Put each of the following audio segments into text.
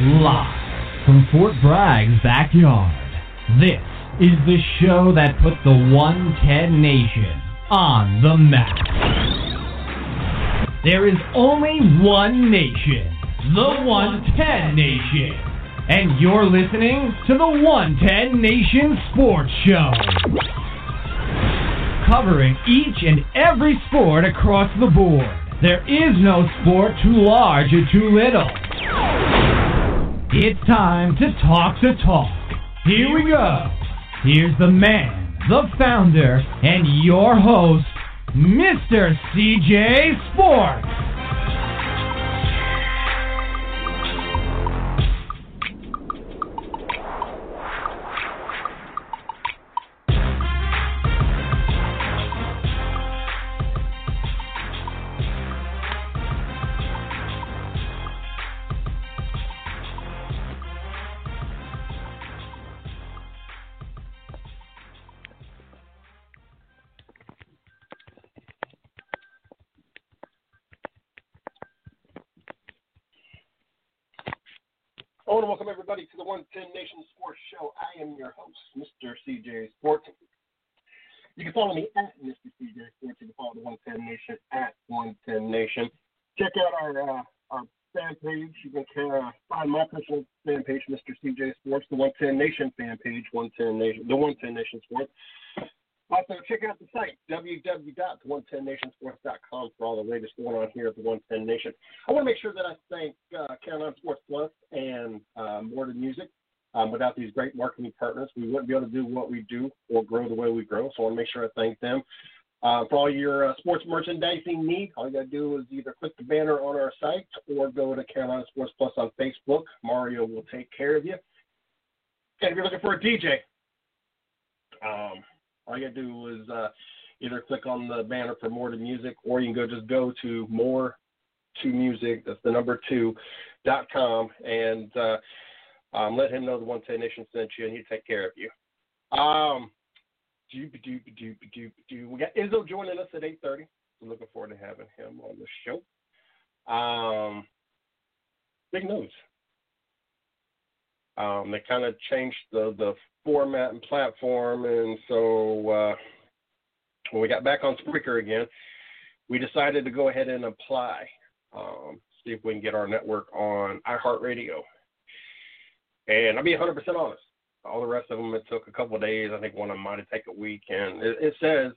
Live from Fort Bragg's backyard, this is the show that put the 110 Nation on the map. There is only one nation, the 110 Nation. And you're listening to the 110 Nation Sports Show. Covering each and every sport across the board. There is no sport too large or too little. It's time to talk the talk. Here we go. Here's the man, the founder, and your host, Mr. CJ Sports. To welcome everybody to the 110 Nation Sports Show. I am your host, Mr. CJ Sports. You can follow me at Mr. CJ Sports. You can follow the 110 Nation at 110 Nation. Check out our uh, our fan page. You can uh, find my personal fan page, Mr. CJ Sports, the 110 Nation fan page, 110 Nation, the 110 Nation Sports. Also, check out the site, www.110nationsports.com for all the latest going on here at the 110 Nation. I want to make sure that I thank uh, Carolina Sports Plus and More Than Music. Um, without these great marketing partners, we wouldn't be able to do what we do or grow the way we grow. So I want to make sure I thank them. Uh, for all your uh, sports merchandising needs, all you got to do is either click the banner on our site or go to Carolina Sports Plus on Facebook. Mario will take care of you. And if you're looking for a DJ, um, all you gotta do is uh, either click on the banner for more to music, or you can go just go to more to music. That's the number two dot com, and uh, um, let him know the One Ten Nation sent you, and he'll take care of you. Um, we got Izzo joining us at eight thirty. So looking forward to having him on the show. Um, big news. Um, they kind of changed the the format and platform, and so uh, when we got back on Spreaker again, we decided to go ahead and apply, um, see if we can get our network on iHeartRadio. And I'll be 100% honest. All the rest of them, it took a couple of days. I think one of them might have taken a week, and it, it says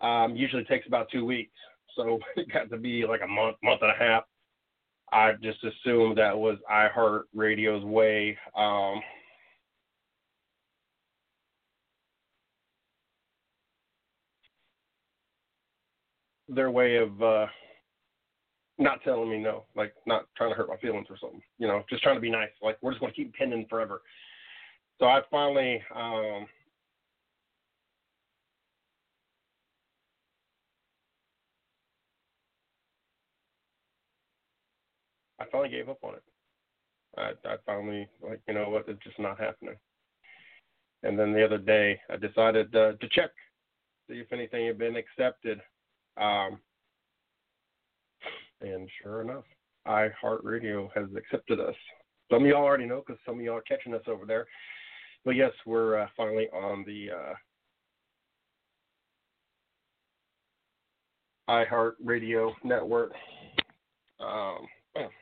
um, usually takes about two weeks. So it got to be like a month, month and a half. I just assumed that was iHeartRadio's way. Um, their way of uh, not telling me no, like not trying to hurt my feelings or something. You know, just trying to be nice. Like we're just going to keep pending forever. So I finally. Um, I finally gave up on it. I, I finally like you know what it's just not happening. And then the other day I decided uh, to check, see if anything had been accepted. Um, and sure enough, iHeartRadio has accepted us. Some of y'all already know because some of y'all are catching us over there. But yes, we're uh, finally on the uh, iHeartRadio network. Um, well,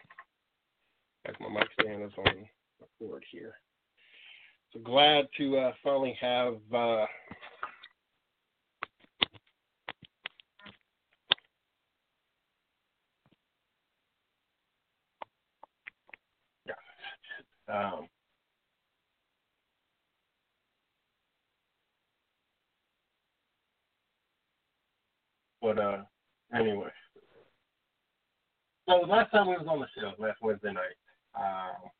as my mic stand is on the cord here. So glad to uh, finally have uh, Um, but uh, anyway, so last time we was on the show, last Wednesday night, um,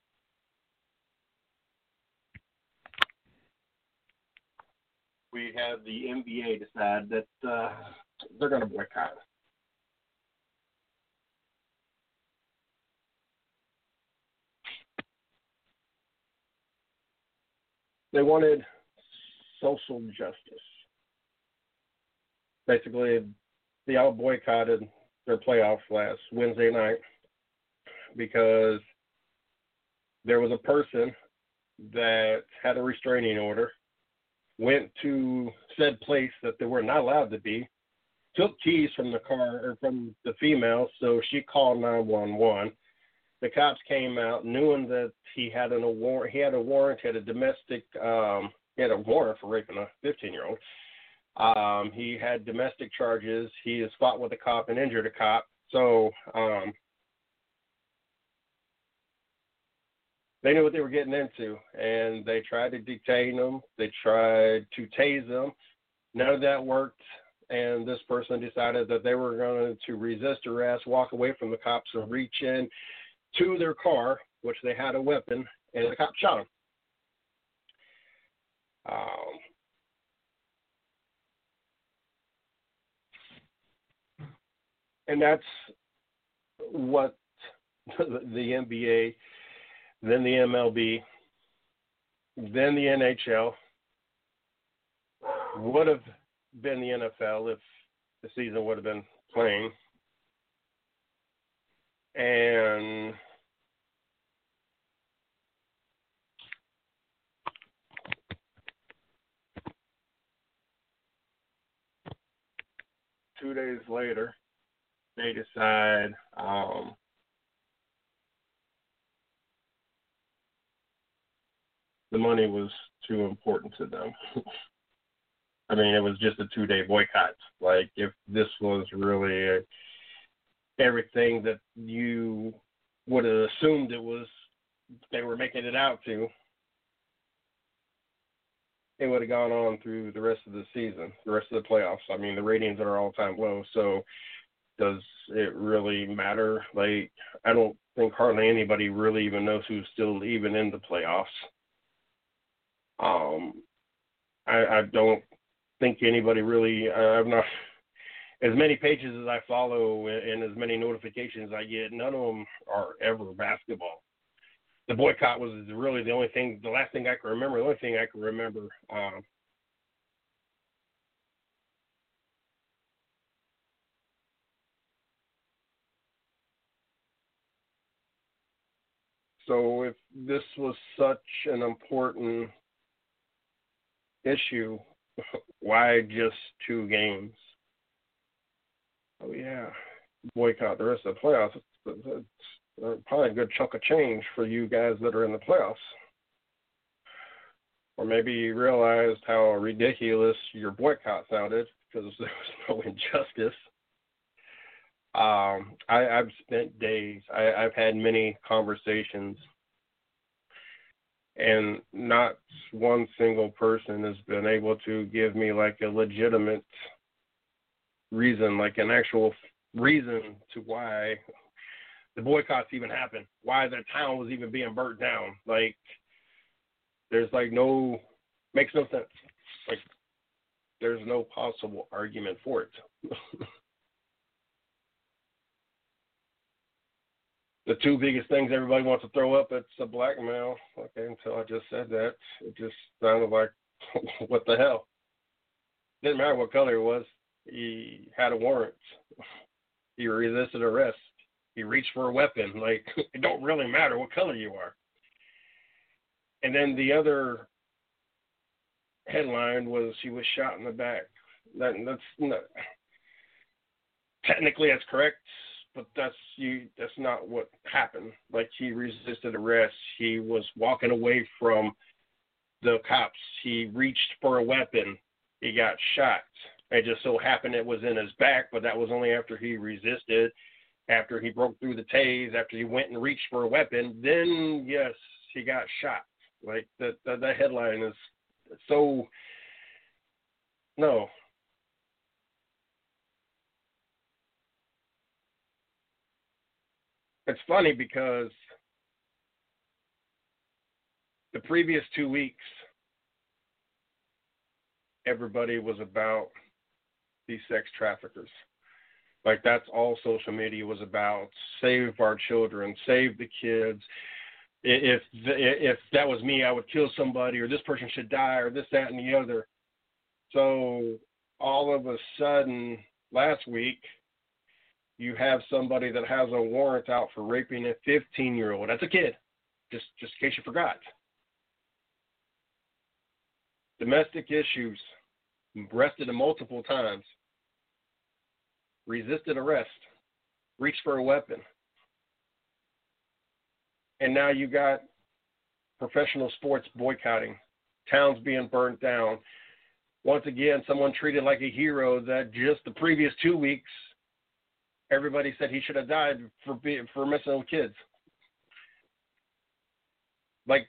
we have the NBA decide that uh, they're going to boycott. They wanted social justice. Basically, they all boycotted their playoffs last Wednesday night because there was a person that had a restraining order, went to said place that they were not allowed to be, took keys from the car or from the female, so she called 911. The cops came out, knowing that he had an, a warrant. He had a warrant. Had a domestic. Um, he had a warrant for raping a 15-year-old. Um, he had domestic charges. He has fought with a cop and injured a cop. So um, they knew what they were getting into, and they tried to detain them. They tried to tase them. None of that worked, and this person decided that they were going to resist arrest, walk away from the cops, and reach in to their car, which they had a weapon, and the cop shot him. Um, and that's what the NBA then the MLB, then the NHL. Would have been the NFL if the season would have been playing. And two days later, they decide um, the money was too important to them. I mean, it was just a two day boycott. Like, if this was really everything that you would have assumed it was, they were making it out to, it would have gone on through the rest of the season, the rest of the playoffs. I mean, the ratings are all time low. So, does it really matter? Like, I don't think hardly anybody really even knows who's still even in the playoffs. Um, I, I don't think anybody really. I'm not as many pages as I follow and as many notifications I get. None of them are ever basketball. The boycott was really the only thing. The last thing I can remember. The only thing I can remember. Um, so if this was such an important issue. Why just two games? Oh yeah, boycott the rest of the playoffs. It's, it's probably a good chunk of change for you guys that are in the playoffs. Or maybe you realized how ridiculous your boycott sounded because there was no injustice. Um, I, I've spent days. I, I've had many conversations and not one single person has been able to give me like a legitimate reason, like an actual reason to why the boycotts even happened, why the town was even being burnt down. Like, there's like no, makes no sense. Like, there's no possible argument for it. the two biggest things everybody wants to throw up it's a blackmail. Okay, until I just said that, it just sounded like what the hell. Didn't matter what color he was. He had a warrant. He resisted arrest. He reached for a weapon. Like it don't really matter what color you are. And then the other headline was he was shot in the back. That, that's not, technically that's correct but that's you that's not what happened. Like he resisted arrest. He was walking away from the cops. He reached for a weapon. He got shot. It just so happened it was in his back but that was only after he resisted after he broke through the tase after he went and reached for a weapon. Then yes he got shot. Like the the, the headline is so no it's funny because the previous two weeks, everybody was about these sex traffickers. Like that's all social media was about. Save our children, save the kids. If if that was me, I would kill somebody, or this person should die, or this, that, and the other. So all of a sudden, last week, you have somebody that has a warrant out for raping a 15 year old. That's a kid. just just in case you forgot. Domestic issues, arrested multiple times, resisted arrest, reached for a weapon. And now you got professional sports boycotting, towns being burnt down. Once again, someone treated like a hero that just the previous two weeks, everybody said he should have died for being, for messing with kids. Like,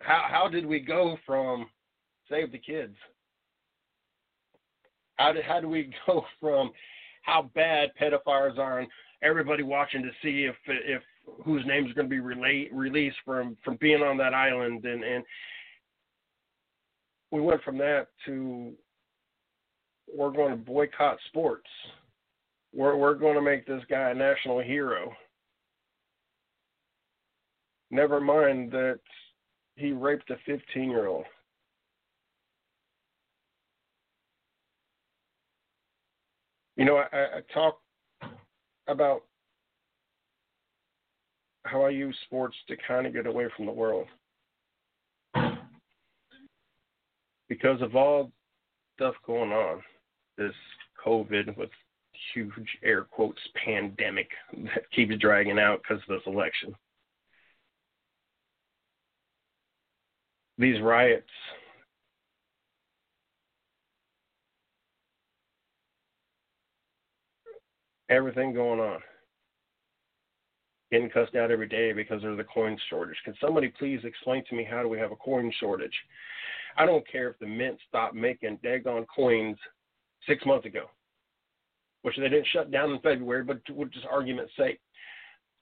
how how did we go from save the kids? How did how do we go from how bad pedophiles are and everybody watching to see if if whose names are going to be relate, released from from being on that island and and we went from that to we're going to boycott sports. We're we're going to make this guy a national hero. Never mind that he raped a 15 year old. You know, I, I talk about how I use sports to kind of get away from the world. Because of all stuff going on, this COVID with huge air quotes pandemic that keeps dragging out because of this election. These riots everything going on. Getting cussed out every day because there's a coin shortage. Can somebody please explain to me how do we have a coin shortage? I don't care if the mint stopped making daggone coins six months ago, which they didn't shut down in February, but to just argument's sake.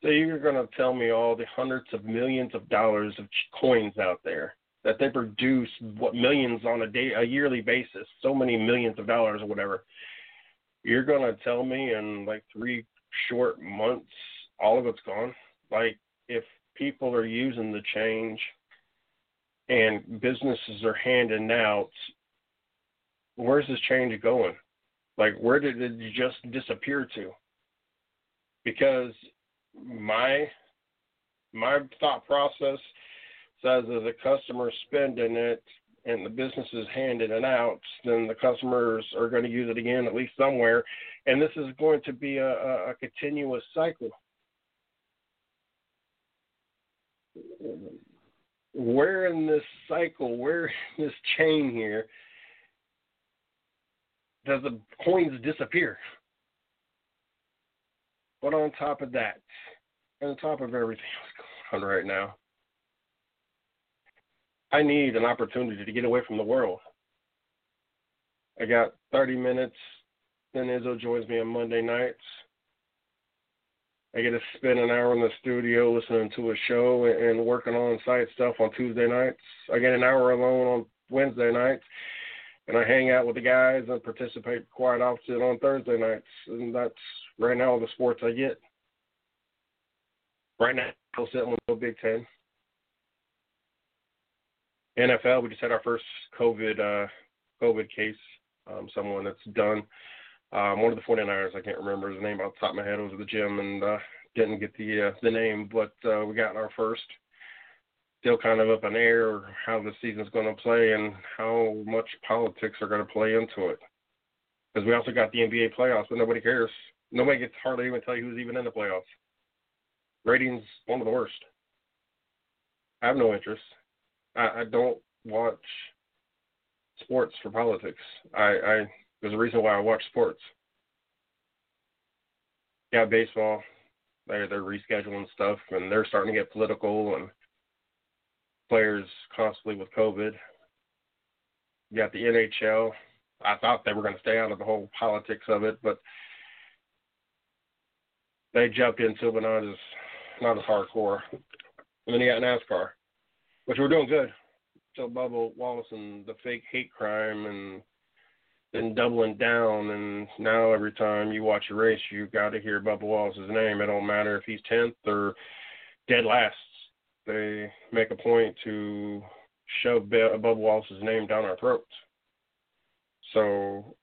So you're going to tell me all the hundreds of millions of dollars of coins out there that they produce what millions on a day a yearly basis, so many millions of dollars or whatever you're gonna tell me in like three short months all of it's gone? Like if people are using the change and businesses are handing out, where's this change going? Like where did it just disappear to? Because my my thought process says that the customer spending it and the business is handing it out, then the customers are going to use it again at least somewhere, and this is going to be a, a, a continuous cycle. Where in this cycle, where in this chain here, does the coins disappear? But on top of that, and on top of everything that's going on right now, I need an opportunity to get away from the world. I got 30 minutes. Then Izzo joins me on Monday nights. I get to spend an hour in the studio listening to a show and working on site stuff on Tuesday nights. I get an hour alone on Wednesday nights, and I hang out with the guys and participate quite often on Thursday nights. And that's right now all the sports I get. Right now, I'm sitting with the Big Ten. NFL, we just had our first COVID uh, COVID case. Um, someone that's done. Um, one of the 49ers, I can't remember his name off the top of my head. Was at the gym and uh, didn't get the uh, the name, but uh, we got our first. Still kind of up in air how the season's going to play and how much politics are going to play into it. Because we also got the NBA playoffs, but nobody cares. Nobody gets hardly even tell you who's even in the playoffs. Ratings one of the worst. I have no interest. I, I don't watch sports for politics. I, I there's a reason why I watch sports. Yeah, baseball. They're they're rescheduling stuff and they're starting to get political and players constantly with COVID. You got the NHL. I thought they were going to stay out of the whole politics of it, but they jumped into it, but not as not as hardcore. And then you got NASCAR which we're doing good. So Bubba Wallace and the fake hate crime and then doubling down and now every time you watch a race you got to hear Bubba Wallace's name. It don't matter if he's tenth or dead last. They make a point to shove Bubba Wallace's name down our throats. So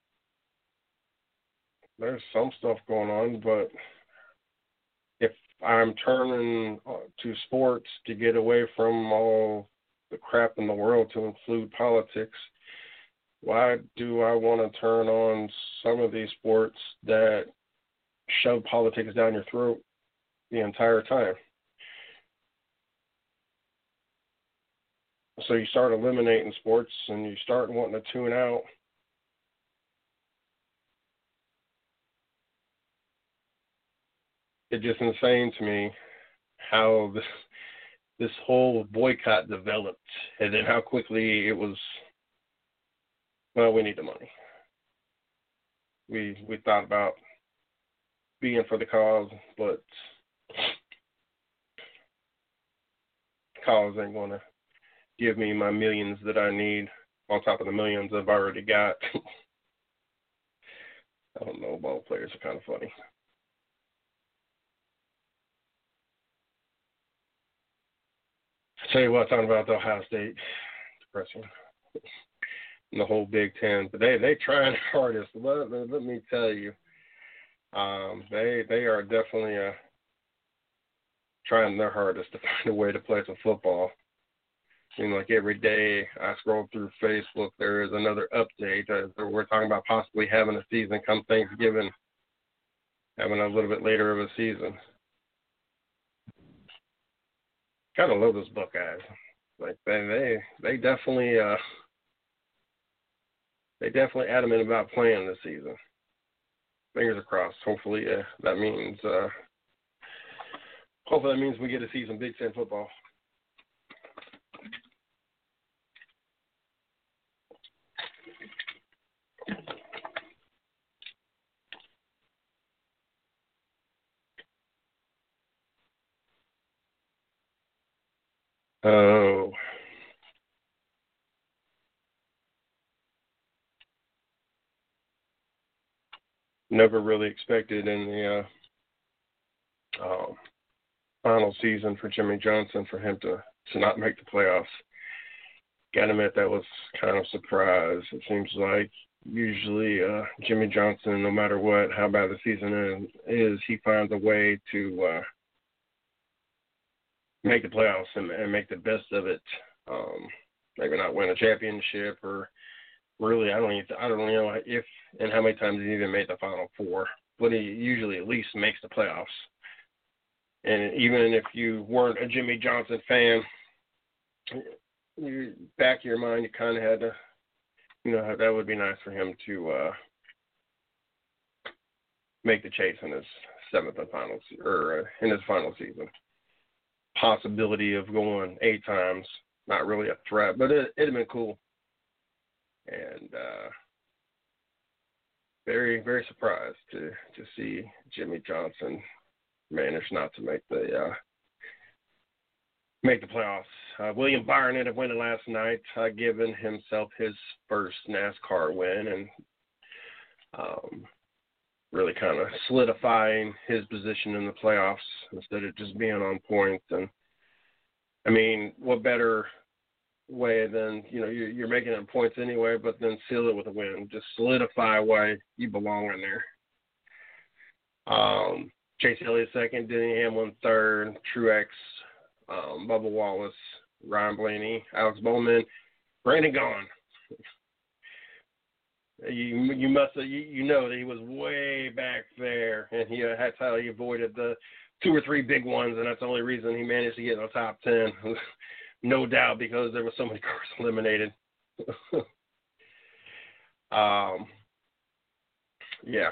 there's some stuff going on, but if I'm turning uh, to sports to get away from all the crap in the world to include politics. Why do I want to turn on some of these sports that shove politics down your throat the entire time? So you start eliminating sports and you start wanting to tune out. It's just insane to me how this this whole boycott developed and then how quickly it was well, we need the money. We we thought about being for the cause, but cause ain't gonna give me my millions that I need on top of the millions I've already got. I don't know, ball players are kind of funny. Tell you what, talking about the Ohio State, depressing. And the whole Big Ten, but they they trying hardest. Let, let, let me tell you, um, they they are definitely uh, trying their hardest to find a way to play some football seems like every day I scroll through Facebook, there is another update. Uh, we're talking about possibly having a season come Thanksgiving, having a little bit later of a season. Kind of love those Buckeyes. Like they they they definitely uh they definitely adamant about playing this season. Fingers crossed. Hopefully uh, that means uh hopefully that means we get see some Big Ten football. Oh. Never really expected in the uh, um, final season for Jimmie Johnson for him to, to not make the playoffs. Gotta admit that was kind of surprise. It seems like usually uh, Jimmie Johnson, no matter what, how bad the season is, is he finds a way to uh, make the playoffs and, and make the best of it. Um, maybe not win a championship or really, I don't even, I don't know if and how many times he even made the final four, but he usually at least makes the playoffs. And even if you weren't a Jimmie Johnson fan, you back of your mind, you kind of had to, you know, that would be nice for him to uh, make the chase in his seventh and final, or uh, in his final season possibility of going eight times. Not really a threat, but it, it'd have been cool. And uh, very, very surprised to to see Jimmie Johnson manage not to make the uh, make the playoffs. Uh, William Byron ended up winning last night, uh, giving himself his first NASCAR win, and um, really kind of solidifying his position in the playoffs instead of just being on points. And I mean, what better way then you know you're, you're making it points anyway, but then seal it with a win, just solidify why you belong in there. Um, Chase Elliott second, Denny Hamlin third, Truex, um, Bubba Wallace, Ryan Blaney, Alex Bowman, Brendan Gaughan you you must you, you know that he was way back there, and he that's how he avoided the two or three big ones, and that's the only reason he managed to get in the top ten, no doubt, because there were so many cars eliminated. um, yeah,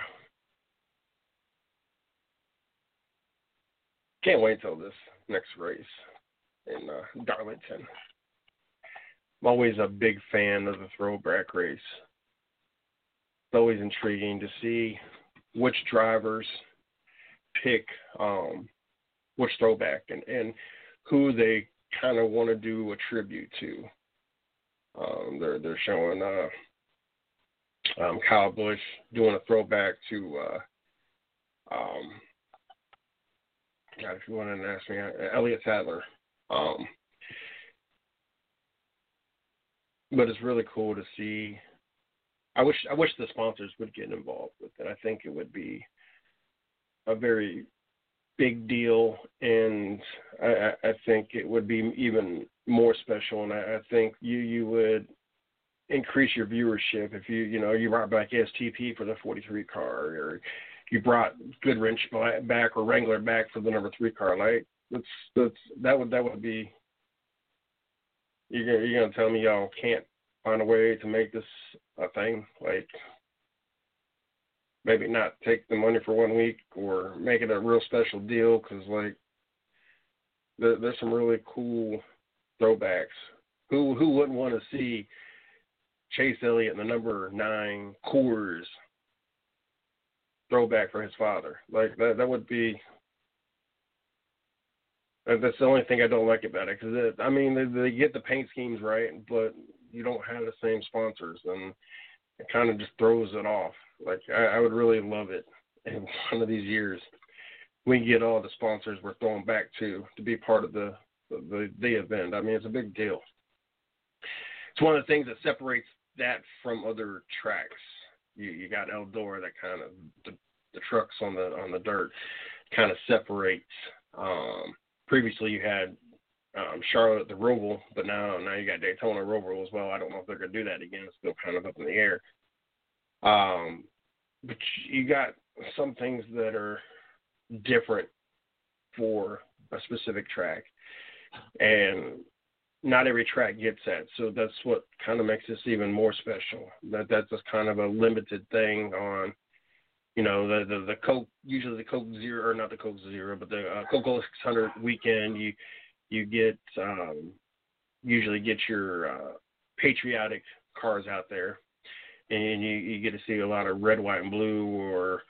can't wait till this next race in uh, Darlington. I'm always a big fan of the throwback race it's always intriguing to see which drivers pick um, which throwback and, and who they kind of want to do a tribute to. Um, they're they're showing uh, um, Kyle Busch doing a throwback to uh, um, God, if you want to ask me, uh, Elliott Sadler. Um, but it's really cool to see I wish I wish the sponsors would get involved with it. I think it would be a very big deal, and I, I think it would be even more special. And I, I think you you would increase your viewership if you you know you brought back STP for the 43 car or you brought Goodwrench back or Wrangler back for the number three car. Like that's that's that would that would be. You're gonna, you're gonna tell me y'all can't find a way to make this a thing? Like maybe not take the money for one week or make it a real special deal because like there, there's some really cool throwbacks. Who who wouldn't want to see Chase Elliott in the number nine Coors throwback for his father? Like that that would be. That's the only thing I don't like about it because I mean they, they get the paint schemes right, but you don't have the same sponsors and it kind of just throws it off. Like I, I would really love it in one of these years we get all the sponsors we're throwing back to to be part of the the the event. I mean, it's a big deal. It's one of the things that separates that from other tracks. You you got Eldora that kind of the, the trucks on the on the dirt kind of separates. Um, previously, you had um, Charlotte the Roval, but now now you got Daytona Roval as well. I don't know if they're to do that again. It's still kind of up in the air. Um, but you got some things that are different for a specific track, and not every track gets that. So that's what kind of makes this even more special. That that's just kind of a limited thing on, you know, the the, the Coke usually the Coke Zero or not the Coke Zero, but the uh, Coca-Cola 600 weekend. You you get um, usually get your uh, patriotic cars out there and you, you get to see a lot of red, white, and blue or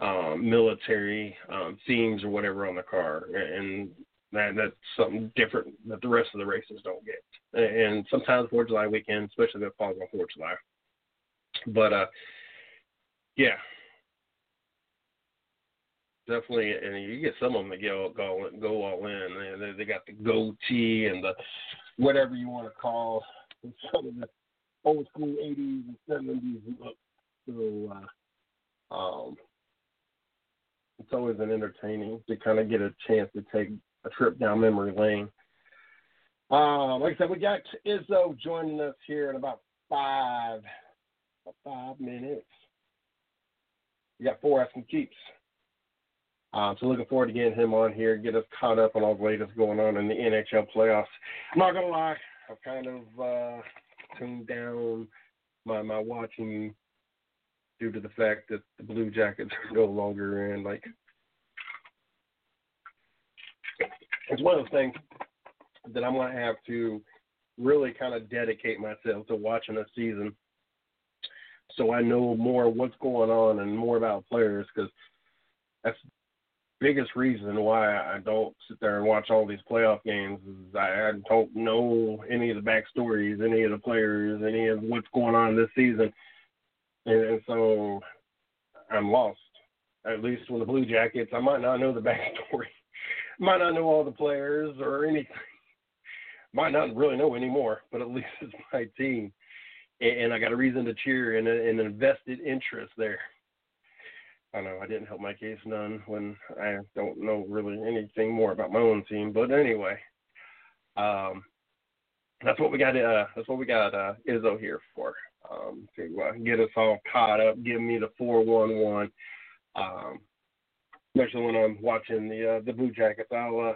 um, military um, themes or whatever on the car, and that that's something different that the rest of the races don't get. And sometimes Fourth of July weekend, especially if it falls on Fourth of July. But uh, yeah, definitely, and you get some of them that go go go all in. They, they got the goatee and the whatever you want to call some of the old school 80s and 70s look. So uh, um, it's always an entertaining to kind of get a chance to take a trip down memory lane. Um, like I said, we got Izzo joining us here in about five, about five minutes. We got four asking keeps. Um, so looking forward to getting him on here, get us caught up on all the latest going on in the NHL playoffs. I'm not gonna lie, I've kind of uh, tuned down my my watching due to the fact that the Blue Jackets are no longer in. Like, it's one of those things that I'm going to have to really kind of dedicate myself to watching a season so I know more what's going on and more about players because that's biggest reason why I don't sit there and watch all these playoff games is I, don't know any of the backstories, any of the players, any of what's going on this season, and, and so I'm lost. At least with the Blue Jackets, I might not know the backstory, might not know all the players or anything, might not really know anymore, but at least it's my team, and, and I got a reason to cheer and an invested interest there. I know I didn't help my case none when I don't know really anything more about my own team. But anyway, um, that's what we got. Uh, that's what we got uh, Izzo here for um, to uh, get us all caught up. Give me the four one one. Um, especially when I'm watching the uh, the Blue Jackets, I'll uh,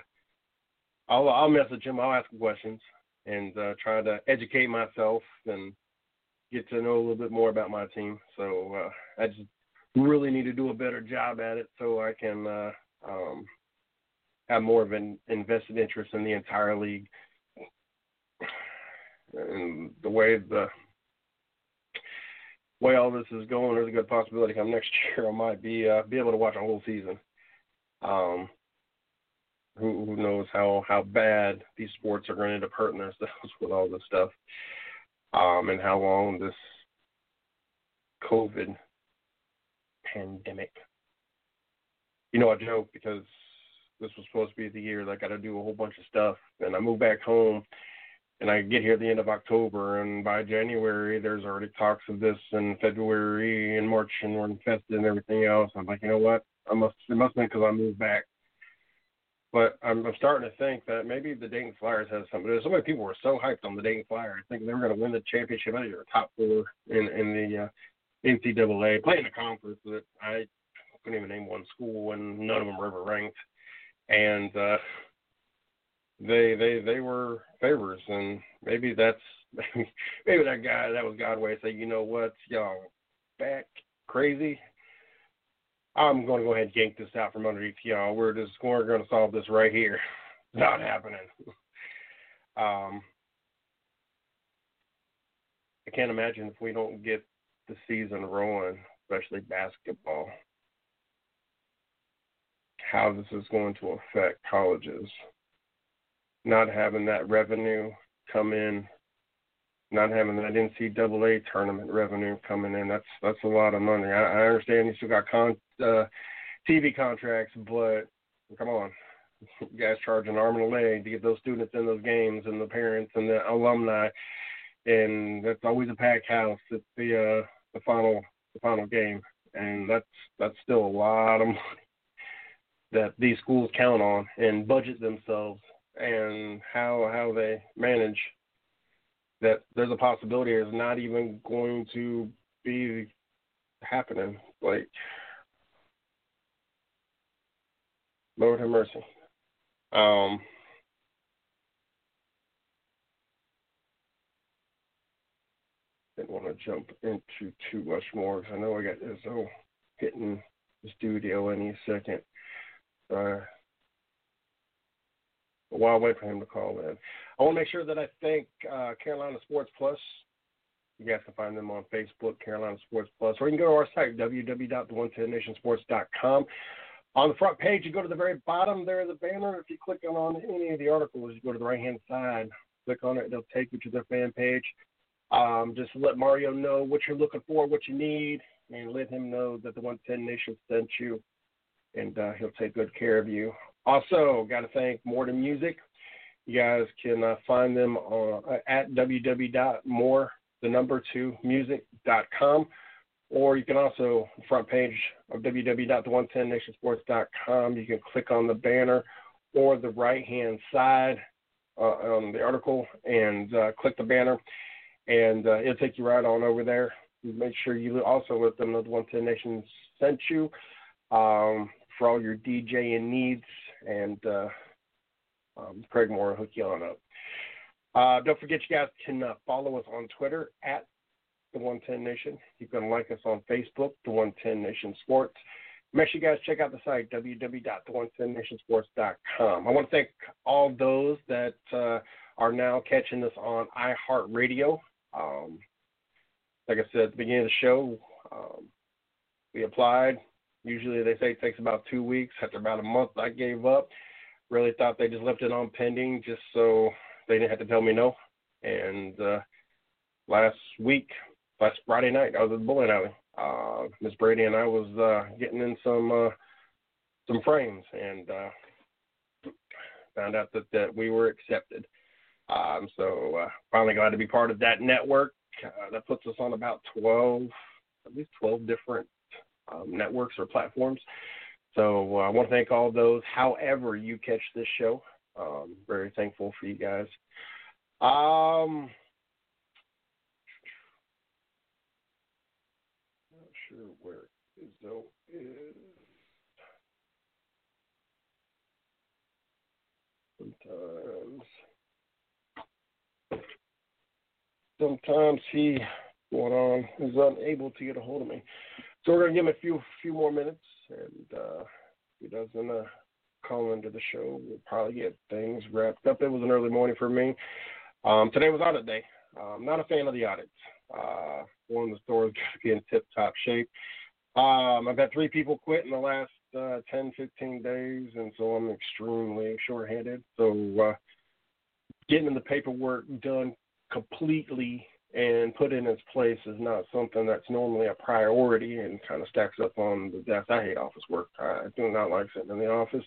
I'll I'll message him. I'll ask him questions and uh, try to educate myself and get to know a little bit more about my team. So uh, I just really need to do a better job at it so I can uh, um, have more of an invested interest in the entire league. And the way the way all this is going, there's a good possibility come next year I might be uh, be able to watch a whole season. Um, who, who knows how how bad these sports are going to end up hurting themselves with all this stuff, um, and how long this COVID pandemic. You know, I joke because this was supposed to be the year that I got to do a whole bunch of stuff, and I moved back home, and I get here at the end of October, and by January there's already talks of this, and February and March, and we're infested and everything else. I'm like, you know what? I must it must have been because I moved back but I'm, I'm starting to think that maybe the Dayton Flyers has something. So many people were so hyped on the Dayton Flyers, thinking they were going to win the championship. I think they were top four in in the uh, NCAA, playing a conference that I couldn't even name one school, and none of them were ever ranked. And uh, they they they were favorites, and maybe that's maybe, maybe that guy that was God way say, you know what, y'all back crazy. I'm going to go ahead and yank this out from underneath y'all. We're just we're going to solve this right here. Not happening. um, I can't imagine if we don't get the season rolling, especially basketball, how this is going to affect colleges. Not having that revenue come in, not having that NCAA tournament revenue coming in, that's that's a lot of money. I, I understand you still got con, uh, TV contracts, but come on, you guys charge an arm and a leg to get those students in those games and the parents and the alumni, and that's always a packed house. It's the uh, the final the final game, and that's that's still a lot of money that these schools count on and budget themselves and how how they manage that there's a possibility is not even going to be happening. Like Lord have mercy. Um didn't want to jump into too much more because I know I got Izzo hitting the studio any second. Uh, while I wait for him to call in, I want to make sure that I thank uh, Carolina Sports Plus. You guys can find them on Facebook, Carolina Sports Plus, or you can go to our site, www.the110nationsports.com. On the front page, you go to the very bottom there, the banner. If you click on any of the articles, you go to the right hand side, click on it, they'll take you to their fan page. Um, just let Mario know what you're looking for, what you need, and let him know that the 110 Nation sent you, and uh, he'll take good care of you. Also, got to thank More Than Music. You guys can uh, find them on, uh, at www.more, the number two, music.com. Or you can also, front page of www.the110nationsports.com, you can click on the banner or the right hand side uh, on the article and uh, click the banner and uh, it'll take you right on over there. Make sure you also let them know the 110 Nation sent you um, for all your DJing needs, and uh, um, Craig Moore will hook you on up. Uh, don't forget, you guys can uh, follow us on Twitter at the 110 Nation. You can like us on Facebook, the 110 Nation Sports. Make sure you guys check out the site, www.the110nationsports.com. I want to thank all those that uh, are now catching us on iHeartRadio. Um, like I said at the beginning of the show, um, we applied. Usually they say it takes about two weeks. After about a month, I gave up. Really thought they just left it on pending just so they didn't have to tell me no. And uh, last week, last Friday night, I was at the bowling alley. Uh, Miss Brady and I was uh, getting in some uh, some frames and uh, found out that, that we were accepted. Um, so uh, finally glad to be part of that network. Uh, that puts us on about 12, at least 12 different um, networks or platforms. So uh, I want to thank all those. However, you catch this show, um, very thankful for you guys. Um, not sure where Izzo is. Sometimes sometimes he going on is unable to get a hold of me. So we're gonna give him a few few more minutes, and uh, he doesn't uh, call into the show, we'll probably get things wrapped up. It was an early morning for me. Um, today was audit day. I'm not a fan of the audits. Uh, one of the stores got to be in tip top shape. Um, I've had three people quit in the last uh, 10, 15 days, and so I'm extremely short-handed. So uh, getting the paperwork done completely and put in its place is not something that's normally a priority and kind of stacks up on the desk. I hate office work. I do not like sitting in the office.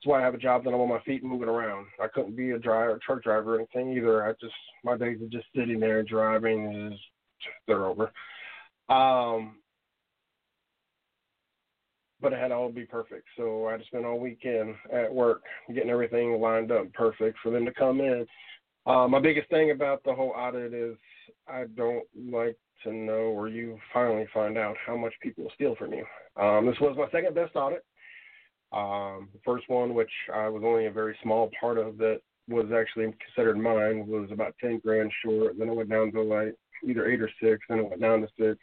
That's why I have a job that I'm on my feet moving around. I couldn't be a driver, truck driver, or anything either. I just my days of just sitting there driving is they're over. Um, but it had to all be perfect. So I had to spend all weekend at work getting everything lined up perfect for them to come in. Uh, my biggest thing about the whole audit is I don't like to know or you finally find out how much people steal from you. Um, this was my second best audit. Um, the first one, which I was only a very small part of that was actually considered mine, was about 10 grand short. Then it went down to like either eight or six, then it went down to six,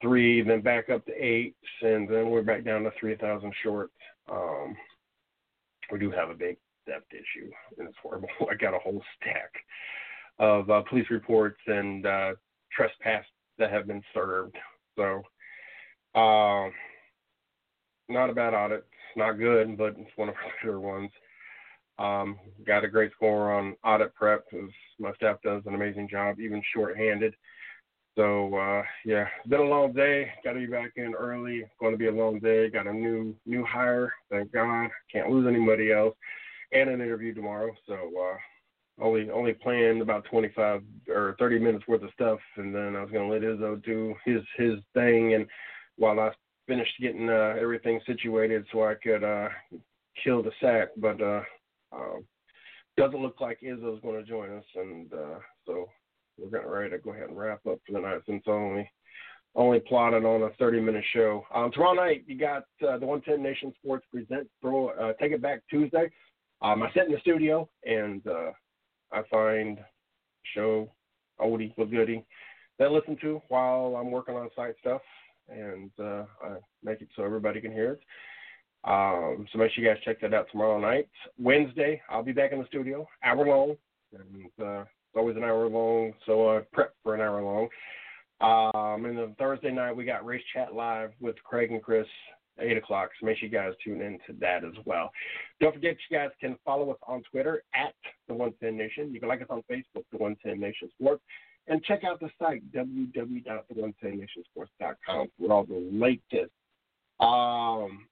three, then back up to eight, and then we're back down to 3,000 short. Um, we do have a big theft issue, and it's horrible. I got a whole stack of uh, police reports and uh, trespass that have been served. So, uh, not a bad audit. Not good, but it's one of our better ones. Um, got a great score on audit prep because my staff does an amazing job, even shorthanded. So uh, yeah, been a long day. Got to be back in early. Going to be a long day. Got a new new hire. Thank God. Can't lose anybody else. And an interview tomorrow. So uh, only only planned about 25 or 30 minutes worth of stuff, and then I was going to let Izzo do his his thing, and while I finished getting uh, everything situated so I could uh, kill the sack, but uh, uh, doesn't look like Izzo's going to join us, and uh, so we're getting ready to go ahead and wrap up for the night since only only plotted on a 30 minute show. Um, tomorrow night you got uh, the 110 Nation Sports present throw uh, take it back Tuesday. Um, I sit in the studio and uh, I find show oldie but goodie that I listen to while I'm working on site stuff and uh, I make it so everybody can hear it. Um, so make sure you guys check that out tomorrow night. Wednesday, I'll be back in the studio, hour long, and uh, it's always an hour long, so uh, prep for an hour long. Um, and then Thursday night, we got Race Chat Live with Craig and Chris, 8 o'clock. So make sure you guys tune into that as well. Don't forget, you guys can follow us on Twitter at The 110 Nation. You can like us on Facebook, The 110 Nation Sports. And check out the site, www.the110nationsports.com for all the latest. Um,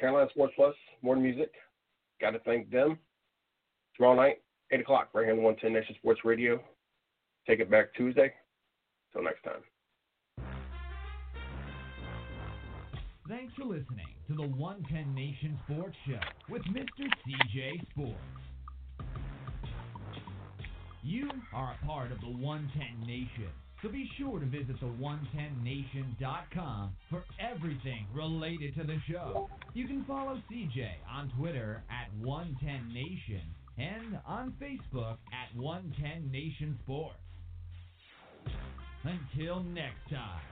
Carolina Sports Plus, more music. Got to thank them. Tomorrow night, 8 o'clock, right here on 110 Nation Sports Radio. Take it back Tuesday. Till next time. Thanks for listening to the 110 Nation Sports Show with Mr. CJ Sports. You are a part of the 110 Nation, so be sure to visit the110nation.com for everything related to the show. You can follow CJ on Twitter at 110nation and on Facebook at 110 Nation Sports. Until next time.